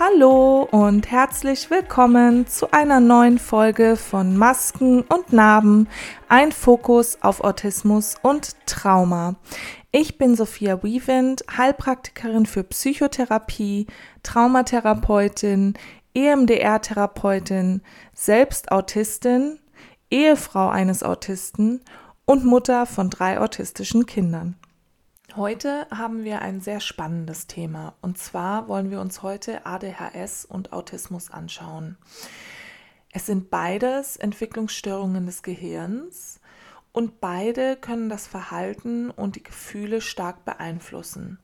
Hallo und herzlich willkommen zu einer neuen Folge von Masken und Narben, ein Fokus auf Autismus und Trauma. Ich bin Sophia Wiewind, Heilpraktikerin für Psychotherapie, Traumatherapeutin, EMDR-Therapeutin, selbst Autistin, Ehefrau eines Autisten und Mutter von drei autistischen Kindern. Heute haben wir ein sehr spannendes Thema und zwar wollen wir uns heute ADHS und Autismus anschauen. Es sind beides Entwicklungsstörungen des Gehirns und beide können das Verhalten und die Gefühle stark beeinflussen.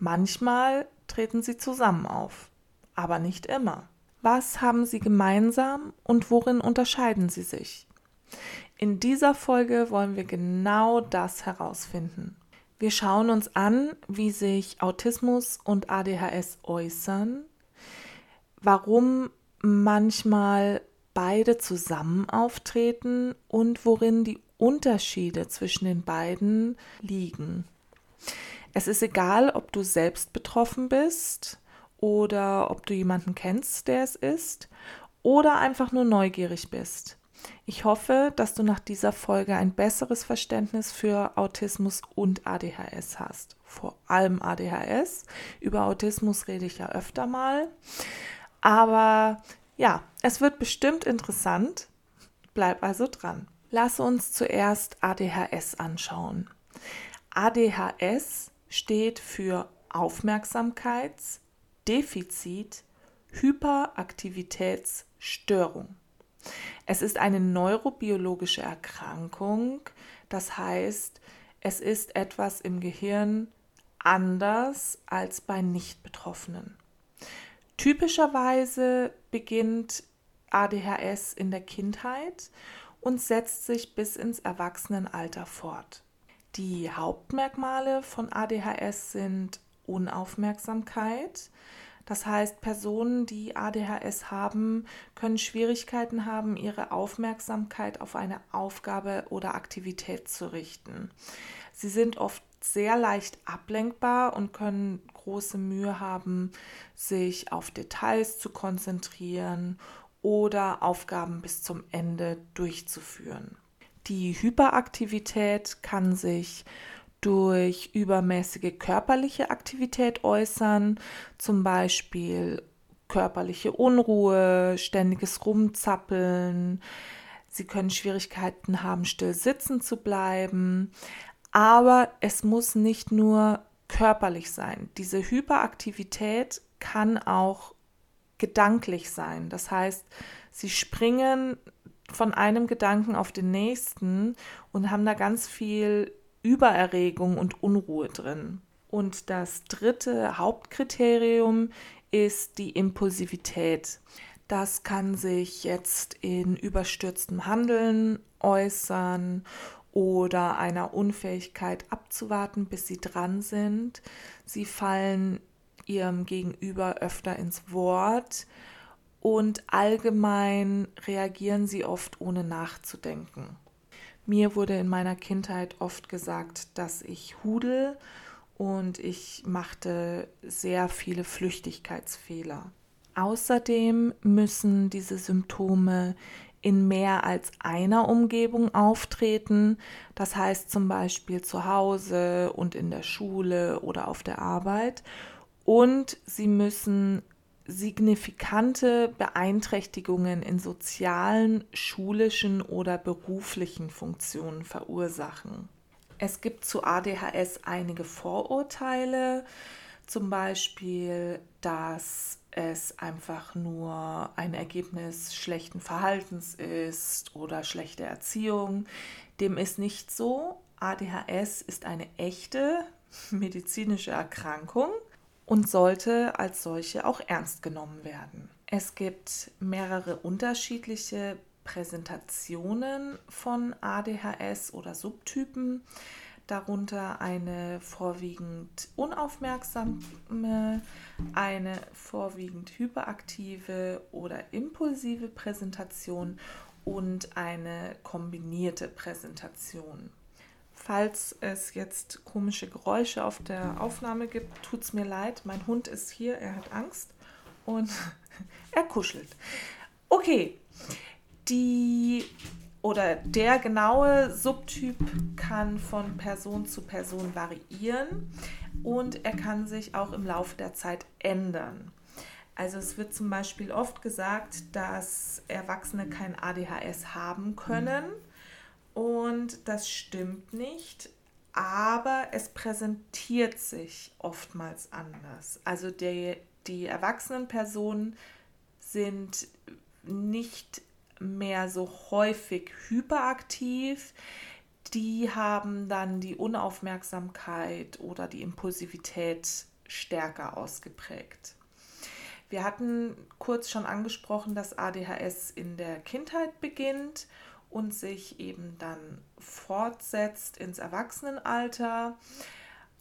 Manchmal treten sie zusammen auf, aber nicht immer. Was haben sie gemeinsam und worin unterscheiden sie sich? In dieser Folge wollen wir genau das herausfinden. Wir schauen uns an, wie sich Autismus und ADHS äußern, warum manchmal beide zusammen auftreten und worin die Unterschiede zwischen den beiden liegen. Es ist egal, ob du selbst betroffen bist oder ob du jemanden kennst, der es ist, oder einfach nur neugierig bist. Ich hoffe, dass du nach dieser Folge ein besseres Verständnis für Autismus und ADHS hast. Vor allem ADHS. Über Autismus rede ich ja öfter mal. Aber ja, es wird bestimmt interessant. Bleib also dran. Lass uns zuerst ADHS anschauen. ADHS steht für Aufmerksamkeitsdefizit Hyperaktivitätsstörung. Es ist eine neurobiologische Erkrankung, das heißt, es ist etwas im Gehirn anders als bei Nicht-Betroffenen. Typischerweise beginnt ADHS in der Kindheit und setzt sich bis ins Erwachsenenalter fort. Die Hauptmerkmale von ADHS sind Unaufmerksamkeit, das heißt, Personen, die ADHS haben, können Schwierigkeiten haben, ihre Aufmerksamkeit auf eine Aufgabe oder Aktivität zu richten. Sie sind oft sehr leicht ablenkbar und können große Mühe haben, sich auf Details zu konzentrieren oder Aufgaben bis zum Ende durchzuführen. Die Hyperaktivität kann sich durch übermäßige körperliche Aktivität äußern, zum Beispiel körperliche Unruhe, ständiges Rumzappeln. Sie können Schwierigkeiten haben, still sitzen zu bleiben. Aber es muss nicht nur körperlich sein. Diese Hyperaktivität kann auch gedanklich sein. Das heißt, sie springen von einem Gedanken auf den nächsten und haben da ganz viel Übererregung und Unruhe drin. Und das dritte Hauptkriterium ist die Impulsivität. Das kann sich jetzt in überstürztem Handeln äußern oder einer Unfähigkeit abzuwarten, bis sie dran sind. Sie fallen ihrem Gegenüber öfter ins Wort und allgemein reagieren sie oft ohne nachzudenken. Mir wurde in meiner Kindheit oft gesagt, dass ich hudel und ich machte sehr viele Flüchtigkeitsfehler. Außerdem müssen diese Symptome in mehr als einer Umgebung auftreten, das heißt zum Beispiel zu Hause und in der Schule oder auf der Arbeit, und sie müssen signifikante Beeinträchtigungen in sozialen, schulischen oder beruflichen Funktionen verursachen. Es gibt zu ADHS einige Vorurteile, zum Beispiel, dass es einfach nur ein Ergebnis schlechten Verhaltens ist oder schlechte Erziehung. Dem ist nicht so. ADHS ist eine echte medizinische Erkrankung und sollte als solche auch ernst genommen werden. Es gibt mehrere unterschiedliche Präsentationen von ADHS oder Subtypen, darunter eine vorwiegend unaufmerksame, eine vorwiegend hyperaktive oder impulsive Präsentation und eine kombinierte Präsentation. Falls es jetzt komische Geräusche auf der Aufnahme gibt, tut es mir leid. Mein Hund ist hier, er hat Angst und er kuschelt. Okay, die oder der genaue Subtyp kann von Person zu Person variieren und er kann sich auch im Laufe der Zeit ändern. Also es wird zum Beispiel oft gesagt, dass Erwachsene kein ADHS haben können und das stimmt nicht, aber es präsentiert sich oftmals anders. Also die, die erwachsenen Personen sind nicht mehr so häufig hyperaktiv. Die haben dann die Unaufmerksamkeit oder die Impulsivität stärker ausgeprägt. Wir hatten kurz schon angesprochen, dass ADHS in der Kindheit beginnt und sich eben dann fortsetzt ins Erwachsenenalter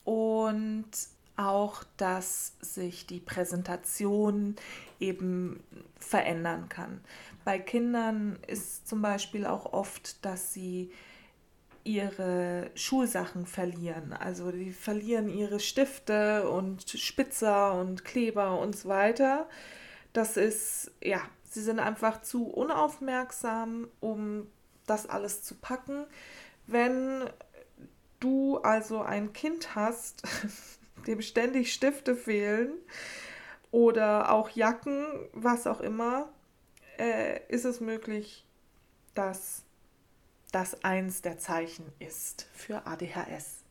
und auch, dass sich die Präsentation eben verändern kann. Bei Kindern ist zum Beispiel auch oft, dass sie ihre Schulsachen verlieren. Also die verlieren ihre Stifte und Spitzer und Kleber und so weiter. Das ist, ja, sie sind einfach zu unaufmerksam, um das alles zu packen. Wenn du also ein Kind hast, dem ständig Stifte fehlen oder auch Jacken, was auch immer, äh, ist es möglich, dass das eins der Zeichen ist für ADHS.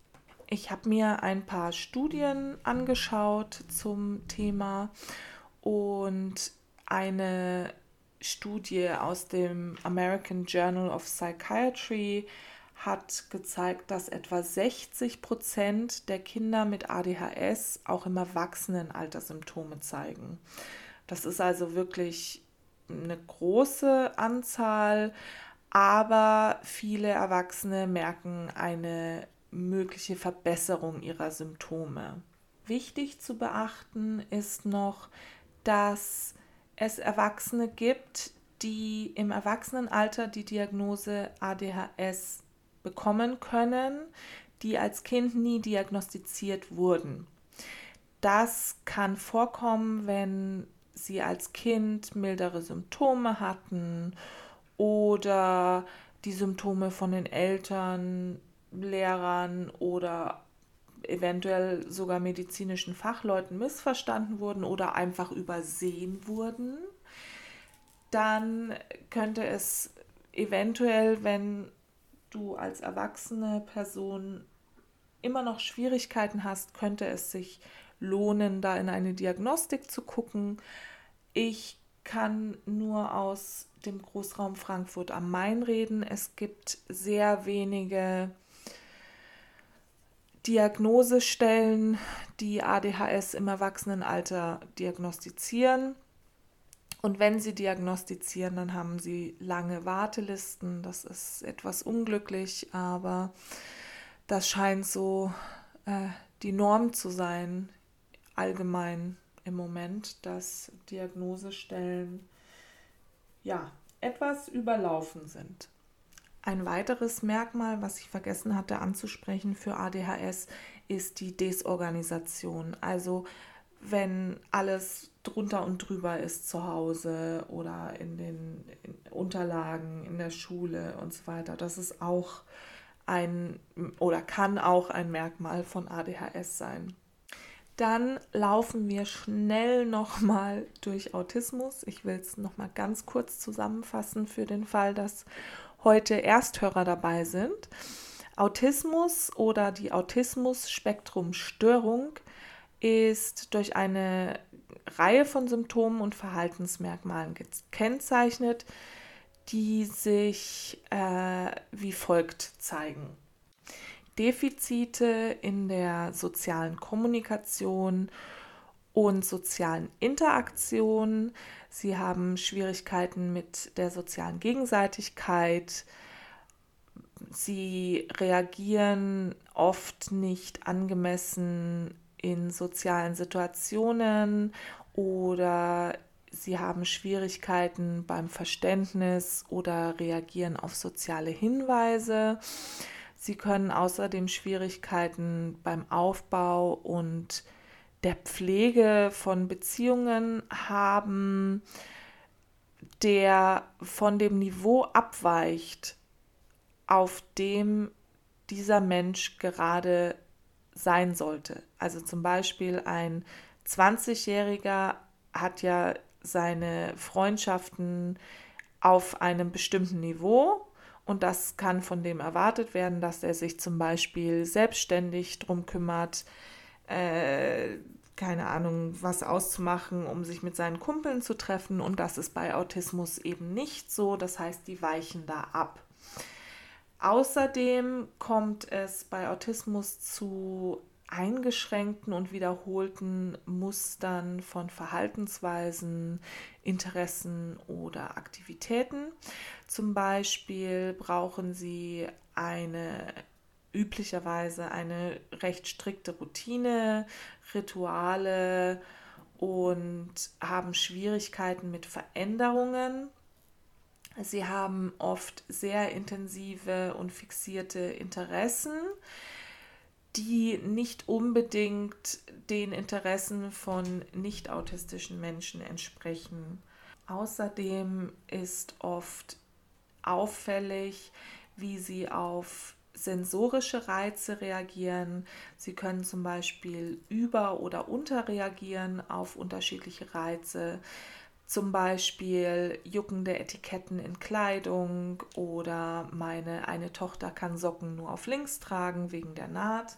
Ich habe mir ein paar Studien angeschaut zum Thema und eine Studie aus dem American Journal of Psychiatry hat gezeigt, dass etwa 60 Prozent der Kinder mit ADHS auch im Erwachsenenalter Symptome zeigen. Das ist also wirklich eine große Anzahl, aber viele Erwachsene merken eine mögliche Verbesserung ihrer Symptome. Wichtig zu beachten ist noch, dass es Erwachsene gibt, die im Erwachsenenalter die Diagnose ADHS bekommen können, die als Kind nie diagnostiziert wurden. Das kann vorkommen, wenn sie als Kind mildere Symptome hatten oder die Symptome von den Eltern, Lehrern oder eventuell sogar medizinischen Fachleuten missverstanden wurden oder einfach übersehen wurden, dann könnte es eventuell, wenn du als erwachsene Person immer noch Schwierigkeiten hast, könnte es sich lohnen, da in eine Diagnostik zu gucken. Ich kann nur aus dem Großraum Frankfurt am Main reden. Es gibt sehr wenige Diagnosestellen, die ADHS im Erwachsenenalter diagnostizieren. Und wenn sie diagnostizieren, dann haben sie lange Wartelisten. Das ist etwas unglücklich, aber das scheint so äh, die Norm zu sein, allgemein im Moment, dass Diagnosestellen ja etwas überlaufen sind. Ein weiteres Merkmal, was ich vergessen hatte anzusprechen für ADHS, ist die Desorganisation. Also wenn alles drunter und drüber ist zu Hause oder in den Unterlagen in der Schule und so weiter. Das ist auch ein oder kann auch ein Merkmal von ADHS sein. Dann laufen wir schnell nochmal durch Autismus. Ich will es nochmal ganz kurz zusammenfassen für den Fall, dass heute Ersthörer dabei sind. Autismus oder die Autismus-Spektrum-Störung ist durch eine Reihe von Symptomen und Verhaltensmerkmalen gekennzeichnet, die sich äh, wie folgt zeigen. Defizite in der sozialen Kommunikation und sozialen Interaktion. Sie haben Schwierigkeiten mit der sozialen Gegenseitigkeit. Sie reagieren oft nicht angemessen in sozialen Situationen oder sie haben Schwierigkeiten beim Verständnis oder reagieren auf soziale Hinweise. Sie können außerdem Schwierigkeiten beim Aufbau und der Pflege von Beziehungen haben, der von dem Niveau abweicht, auf dem dieser Mensch gerade sein sollte. Also zum Beispiel ein 20-Jähriger hat ja seine Freundschaften auf einem bestimmten Niveau und das kann von dem erwartet werden, dass er sich zum Beispiel selbstständig drum kümmert, äh, keine Ahnung, was auszumachen, um sich mit seinen Kumpeln zu treffen. Und das ist bei Autismus eben nicht so. Das heißt, die weichen da ab. Außerdem kommt es bei Autismus zu eingeschränkten und wiederholten Mustern von Verhaltensweisen, Interessen oder Aktivitäten. Zum Beispiel brauchen sie eine üblicherweise eine recht strikte Routine, Rituale und haben Schwierigkeiten mit Veränderungen. Sie haben oft sehr intensive und fixierte Interessen, die nicht unbedingt den Interessen von nicht autistischen Menschen entsprechen. Außerdem ist oft auffällig, wie sie auf sensorische Reize reagieren. Sie können zum Beispiel über- oder unterreagieren auf unterschiedliche Reize. Zum Beispiel juckende Etiketten in Kleidung oder meine eine Tochter kann Socken nur auf links tragen wegen der Naht.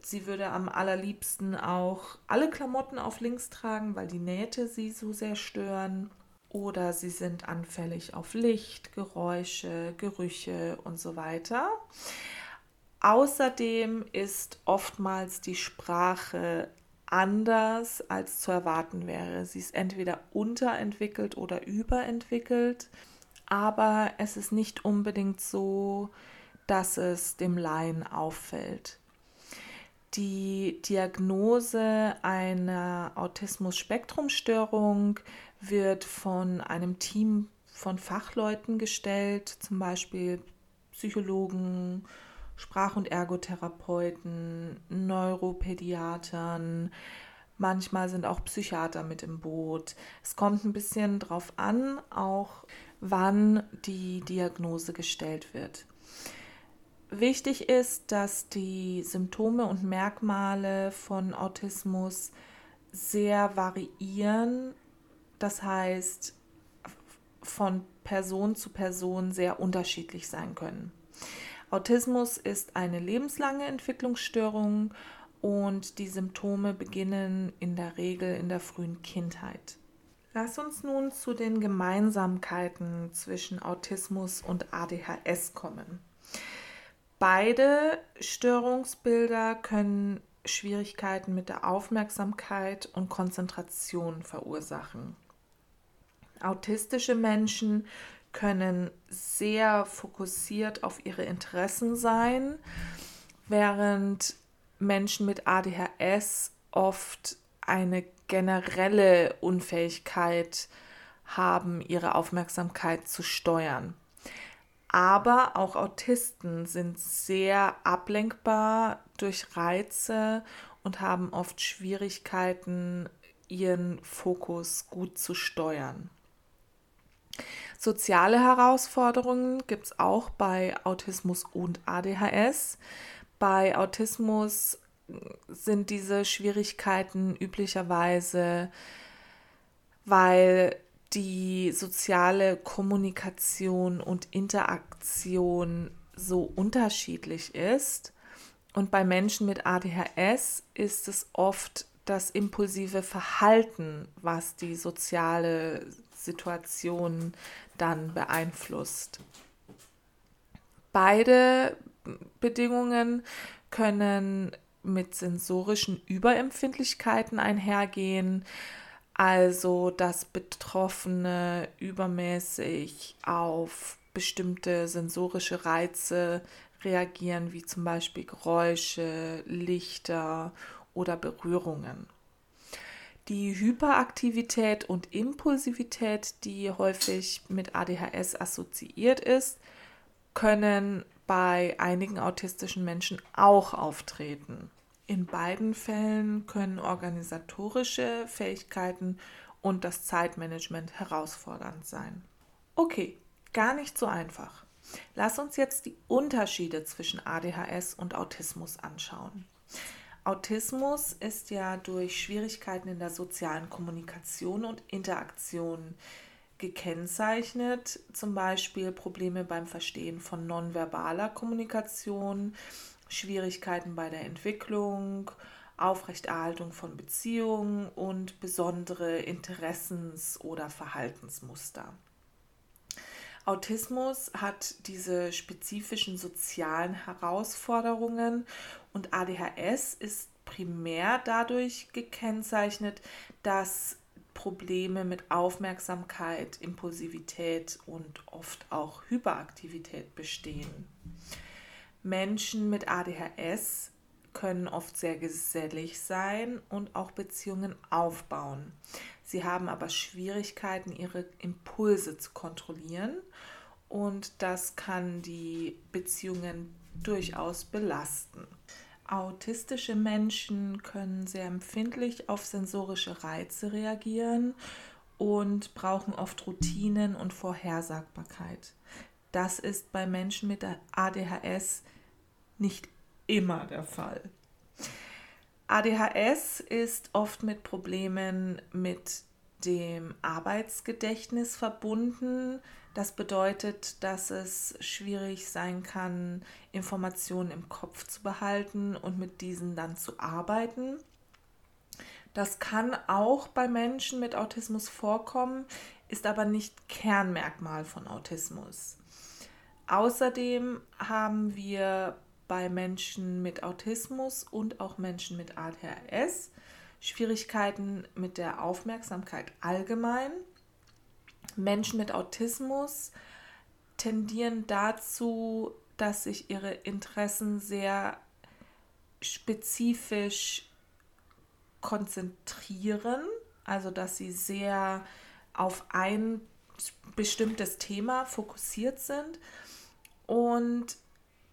Sie würde am allerliebsten auch alle Klamotten auf links tragen, weil die Nähte sie so sehr stören oder sie sind anfällig auf Licht, Geräusche, Gerüche und so weiter. Außerdem ist oftmals die Sprache anders als zu erwarten wäre. Sie ist entweder unterentwickelt oder überentwickelt, aber es ist nicht unbedingt so, dass es dem Laien auffällt. Die Diagnose einer Autismus-Spektrum-Störung wird von einem Team von Fachleuten gestellt, zum Beispiel Psychologen, Sprach- und Ergotherapeuten, Neuropädiatern, manchmal sind auch Psychiater mit im Boot. Es kommt ein bisschen drauf an, auch wann die Diagnose gestellt wird. Wichtig ist, dass die Symptome und Merkmale von Autismus sehr variieren das heißt von Person zu Person sehr unterschiedlich sein können. Autismus ist eine lebenslange Entwicklungsstörung und die Symptome beginnen in der Regel in der frühen Kindheit. Lass uns nun zu den Gemeinsamkeiten zwischen Autismus und ADHS kommen. Beide Störungsbilder können Schwierigkeiten mit der Aufmerksamkeit und Konzentration verursachen. Autistische Menschen können sehr fokussiert auf ihre Interessen sein, während Menschen mit ADHS oft eine generelle Unfähigkeit haben, ihre Aufmerksamkeit zu steuern. Aber auch Autisten sind sehr ablenkbar durch Reize und haben oft Schwierigkeiten, ihren Fokus gut zu steuern. Soziale Herausforderungen gibt es auch bei Autismus und ADHS. Bei Autismus sind diese Schwierigkeiten üblicherweise, weil die soziale Kommunikation und Interaktion so unterschiedlich ist. Und bei Menschen mit ADHS ist es oft das impulsive Verhalten, was die soziale Situation dann beeinflusst. Beide Bedingungen können mit sensorischen Überempfindlichkeiten einhergehen, also dass Betroffene übermäßig auf bestimmte sensorische Reize reagieren, wie zum Beispiel Geräusche, Lichter oder Berührungen. Die Hyperaktivität und Impulsivität, die häufig mit ADHS assoziiert ist, können bei einigen autistischen Menschen auch auftreten. In beiden Fällen können organisatorische Fähigkeiten und das Zeitmanagement herausfordernd sein. Okay, gar nicht so einfach. Lass uns jetzt die Unterschiede zwischen ADHS und Autismus anschauen. Autismus ist ja durch Schwierigkeiten in der sozialen Kommunikation und Interaktion gekennzeichnet, zum Beispiel Probleme beim Verstehen von nonverbaler Kommunikation, Schwierigkeiten bei der Entwicklung, Aufrechterhaltung von Beziehungen und besondere Interessens- oder Verhaltensmuster. Autismus hat diese spezifischen sozialen Herausforderungen und ADHS ist primär dadurch gekennzeichnet, dass Probleme mit Aufmerksamkeit, Impulsivität und oft auch Hyperaktivität bestehen. Menschen mit ADHS können oft sehr gesellig sein und auch Beziehungen aufbauen. Sie haben aber Schwierigkeiten, ihre Impulse zu kontrollieren und das kann die Beziehungen durchaus belasten. Autistische Menschen können sehr empfindlich auf sensorische Reize reagieren und brauchen oft Routinen und Vorhersagbarkeit. Das ist bei Menschen mit ADHS nicht immer der Fall. ADHS ist oft mit Problemen mit dem Arbeitsgedächtnis verbunden. Das bedeutet, dass es schwierig sein kann, Informationen im Kopf zu behalten und mit diesen dann zu arbeiten. Das kann auch bei Menschen mit Autismus vorkommen, ist aber nicht Kernmerkmal von Autismus. Außerdem haben wir bei Menschen mit Autismus und auch Menschen mit ADHS, Schwierigkeiten mit der Aufmerksamkeit allgemein. Menschen mit Autismus tendieren dazu, dass sich ihre Interessen sehr spezifisch konzentrieren, also dass sie sehr auf ein bestimmtes Thema fokussiert sind und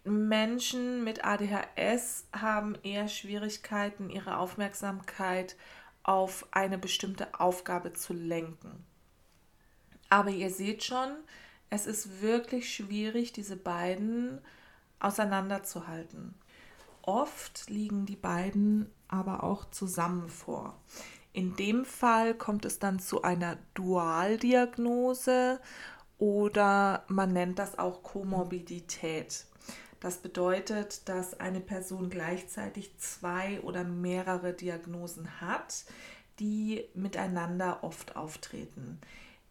Menschen mit ADHS haben eher Schwierigkeiten, ihre Aufmerksamkeit auf eine bestimmte Aufgabe zu lenken. Aber ihr seht schon, es ist wirklich schwierig, diese beiden auseinanderzuhalten. Oft liegen die beiden aber auch zusammen vor. In dem Fall kommt es dann zu einer Dualdiagnose oder man nennt das auch Komorbidität. Das bedeutet, dass eine Person gleichzeitig zwei oder mehrere Diagnosen hat, die miteinander oft auftreten.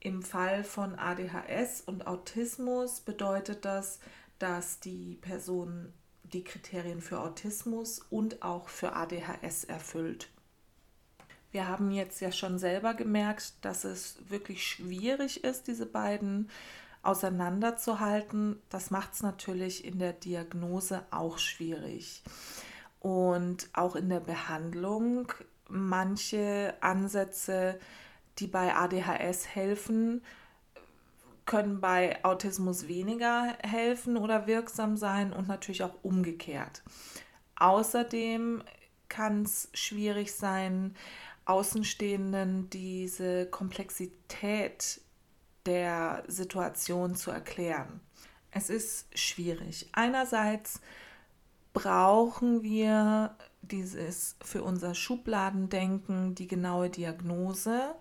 Im Fall von ADHS und Autismus bedeutet das, dass die Person die Kriterien für Autismus und auch für ADHS erfüllt. Wir haben jetzt ja schon selber gemerkt, dass es wirklich schwierig ist, diese beiden auseinanderzuhalten, das macht es natürlich in der Diagnose auch schwierig. Und auch in der Behandlung manche Ansätze, die bei ADHS helfen, können bei Autismus weniger helfen oder wirksam sein und natürlich auch umgekehrt. Außerdem kann es schwierig sein, Außenstehenden diese Komplexität der Situation zu erklären. Es ist schwierig. Einerseits brauchen wir dieses für unser Schubladendenken, die genaue Diagnose.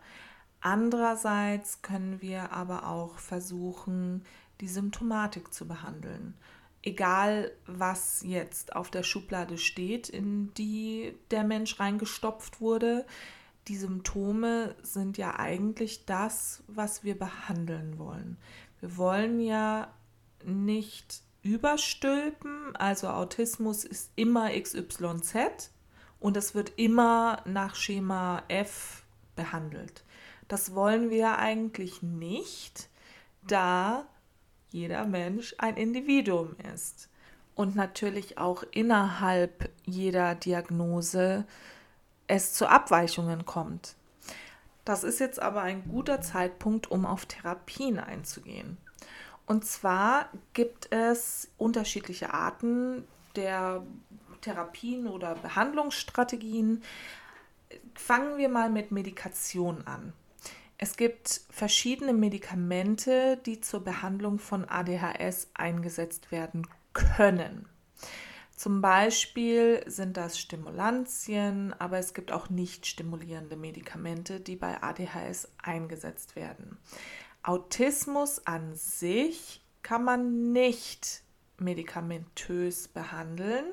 Andererseits können wir aber auch versuchen, die Symptomatik zu behandeln. Egal, was jetzt auf der Schublade steht, in die der Mensch reingestopft wurde, die Symptome sind ja eigentlich das, was wir behandeln wollen. Wir wollen ja nicht überstülpen, also Autismus ist immer XYZ und es wird immer nach Schema F behandelt. Das wollen wir eigentlich nicht, da jeder Mensch ein Individuum ist und natürlich auch innerhalb jeder Diagnose es zu Abweichungen kommt. Das ist jetzt aber ein guter Zeitpunkt, um auf Therapien einzugehen. Und zwar gibt es unterschiedliche Arten der Therapien oder Behandlungsstrategien. Fangen wir mal mit Medikation an. Es gibt verschiedene Medikamente, die zur Behandlung von ADHS eingesetzt werden können. Zum Beispiel sind das Stimulantien, aber es gibt auch nicht stimulierende Medikamente, die bei ADHS eingesetzt werden. Autismus an sich kann man nicht medikamentös behandeln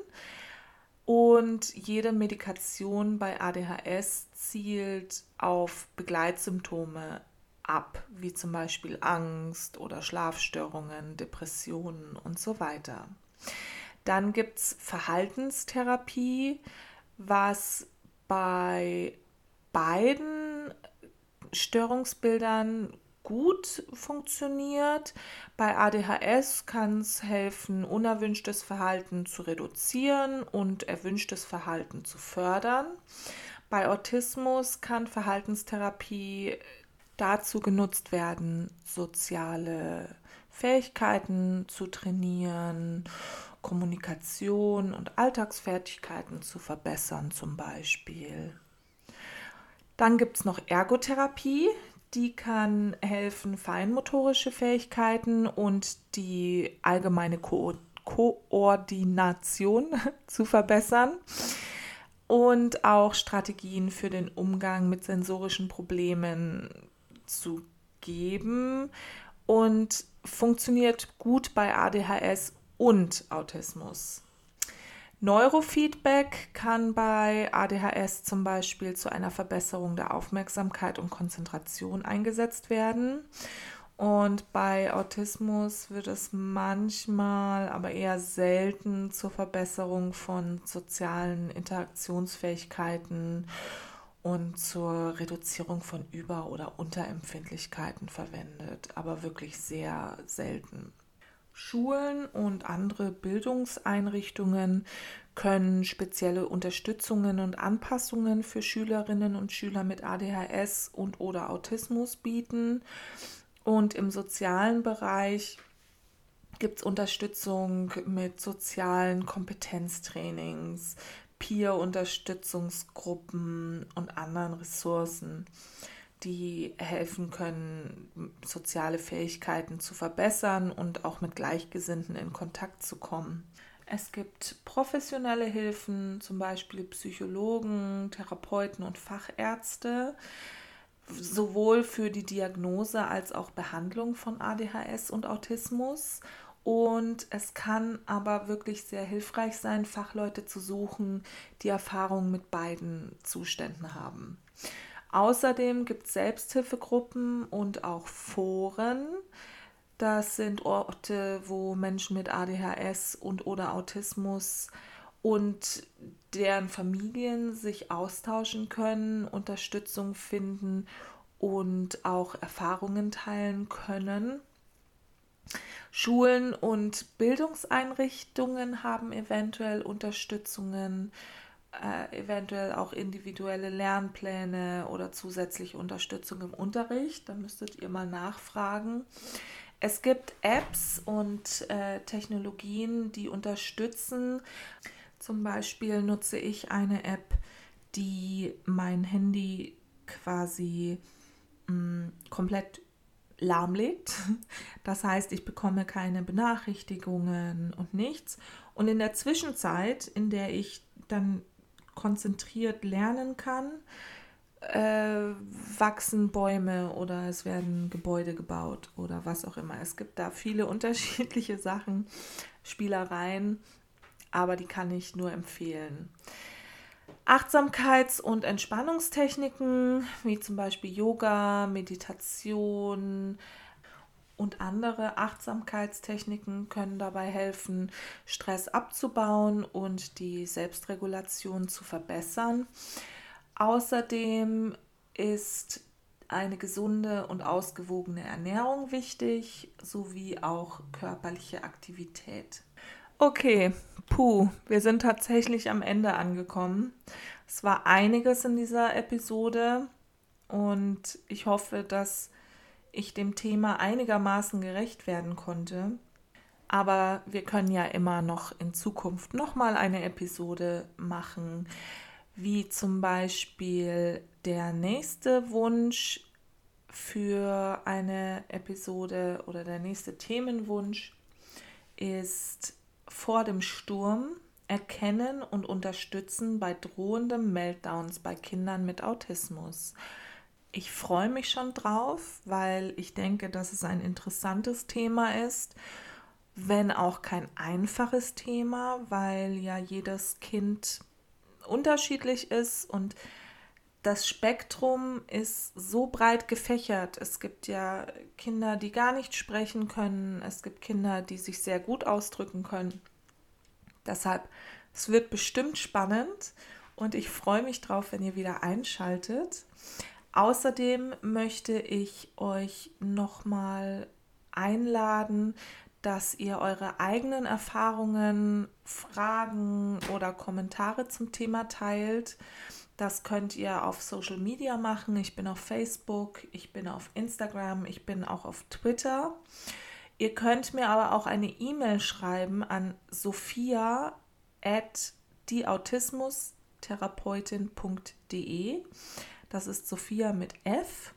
und jede Medikation bei ADHS zielt auf Begleitsymptome ab, wie zum Beispiel Angst oder Schlafstörungen, Depressionen und so weiter. Dann gibt es Verhaltenstherapie, was bei beiden Störungsbildern gut funktioniert. Bei ADHS kann es helfen, unerwünschtes Verhalten zu reduzieren und erwünschtes Verhalten zu fördern. Bei Autismus kann Verhaltenstherapie dazu genutzt werden, soziale Fähigkeiten zu trainieren Kommunikation und Alltagsfertigkeiten zu verbessern zum Beispiel. Dann gibt es noch Ergotherapie, die kann helfen, feinmotorische Fähigkeiten und die allgemeine Ko Koordination zu verbessern und auch Strategien für den Umgang mit sensorischen Problemen zu geben und funktioniert gut bei ADHS und Autismus. Neurofeedback kann bei ADHS zum Beispiel zu einer Verbesserung der Aufmerksamkeit und Konzentration eingesetzt werden. Und bei Autismus wird es manchmal, aber eher selten zur Verbesserung von sozialen Interaktionsfähigkeiten und zur Reduzierung von Über- oder Unterempfindlichkeiten verwendet, aber wirklich sehr selten. Schulen und andere Bildungseinrichtungen können spezielle Unterstützungen und Anpassungen für Schülerinnen und Schüler mit ADHS und oder Autismus bieten. Und im sozialen Bereich gibt es Unterstützung mit sozialen Kompetenztrainings, Peer-Unterstützungsgruppen und anderen Ressourcen die helfen können, soziale Fähigkeiten zu verbessern und auch mit Gleichgesinnten in Kontakt zu kommen. Es gibt professionelle Hilfen, zum Beispiel Psychologen, Therapeuten und Fachärzte, sowohl für die Diagnose als auch Behandlung von ADHS und Autismus. Und es kann aber wirklich sehr hilfreich sein, Fachleute zu suchen, die Erfahrung mit beiden Zuständen haben. Außerdem gibt es Selbsthilfegruppen und auch Foren. Das sind Orte, wo Menschen mit ADHS und oder Autismus und deren Familien sich austauschen können, Unterstützung finden und auch Erfahrungen teilen können. Schulen und Bildungseinrichtungen haben eventuell Unterstützungen äh, eventuell auch individuelle Lernpläne oder zusätzliche Unterstützung im Unterricht. Da müsstet ihr mal nachfragen. Es gibt Apps und äh, Technologien, die unterstützen. Zum Beispiel nutze ich eine App, die mein Handy quasi mh, mm, komplett lahmlegt. Das heißt, ich bekomme keine Benachrichtigungen und nichts. Und in der Zwischenzeit, in der ich dann konzentriert lernen kann, äh, wachsen Bäume oder es werden Gebäude gebaut oder was auch immer. Es gibt da viele unterschiedliche Sachen, Spielereien, aber die kann ich nur empfehlen. Achtsamkeits- und Entspannungstechniken wie zum Beispiel Yoga, Meditation, und andere Achtsamkeitstechniken können dabei helfen, Stress abzubauen und die Selbstregulation zu verbessern. Außerdem ist eine gesunde und ausgewogene Ernährung wichtig, sowie auch körperliche Aktivität. Okay, puh, wir sind tatsächlich am Ende angekommen. Es war einiges in dieser Episode und ich hoffe, dass ich dem Thema einigermaßen gerecht werden konnte. Aber wir können ja immer noch in Zukunft nochmal eine Episode machen, wie zum Beispiel der nächste Wunsch für eine Episode oder der nächste Themenwunsch ist vor dem Sturm erkennen und unterstützen bei drohendem Meltdowns bei Kindern mit Autismus. Ich freue mich schon drauf, weil ich denke, dass es ein interessantes Thema ist, wenn auch kein einfaches Thema, weil ja jedes Kind unterschiedlich ist und das Spektrum ist so breit gefächert. Es gibt ja Kinder, die gar nicht sprechen können. Es gibt Kinder, die sich sehr gut ausdrücken können. Deshalb, es wird bestimmt spannend und ich freue mich drauf, wenn ihr wieder einschaltet. Außerdem möchte ich euch nochmal einladen, dass ihr eure eigenen Erfahrungen, Fragen oder Kommentare zum Thema teilt. Das könnt ihr auf Social Media machen. Ich bin auf Facebook, ich bin auf Instagram, ich bin auch auf Twitter. Ihr könnt mir aber auch eine E-Mail schreiben an sophia at dieautismustherapeutin.de. Das ist Sophia mit F.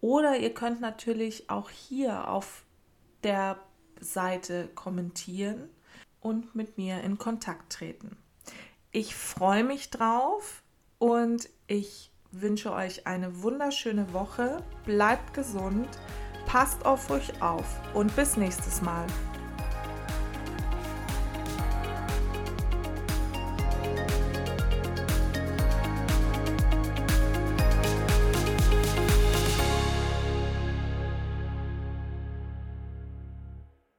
Oder ihr könnt natürlich auch hier auf der Seite kommentieren und mit mir in Kontakt treten. Ich freue mich drauf. Und ich wünsche euch eine wunderschöne Woche. Bleibt gesund, passt auf euch auf und bis nächstes Mal.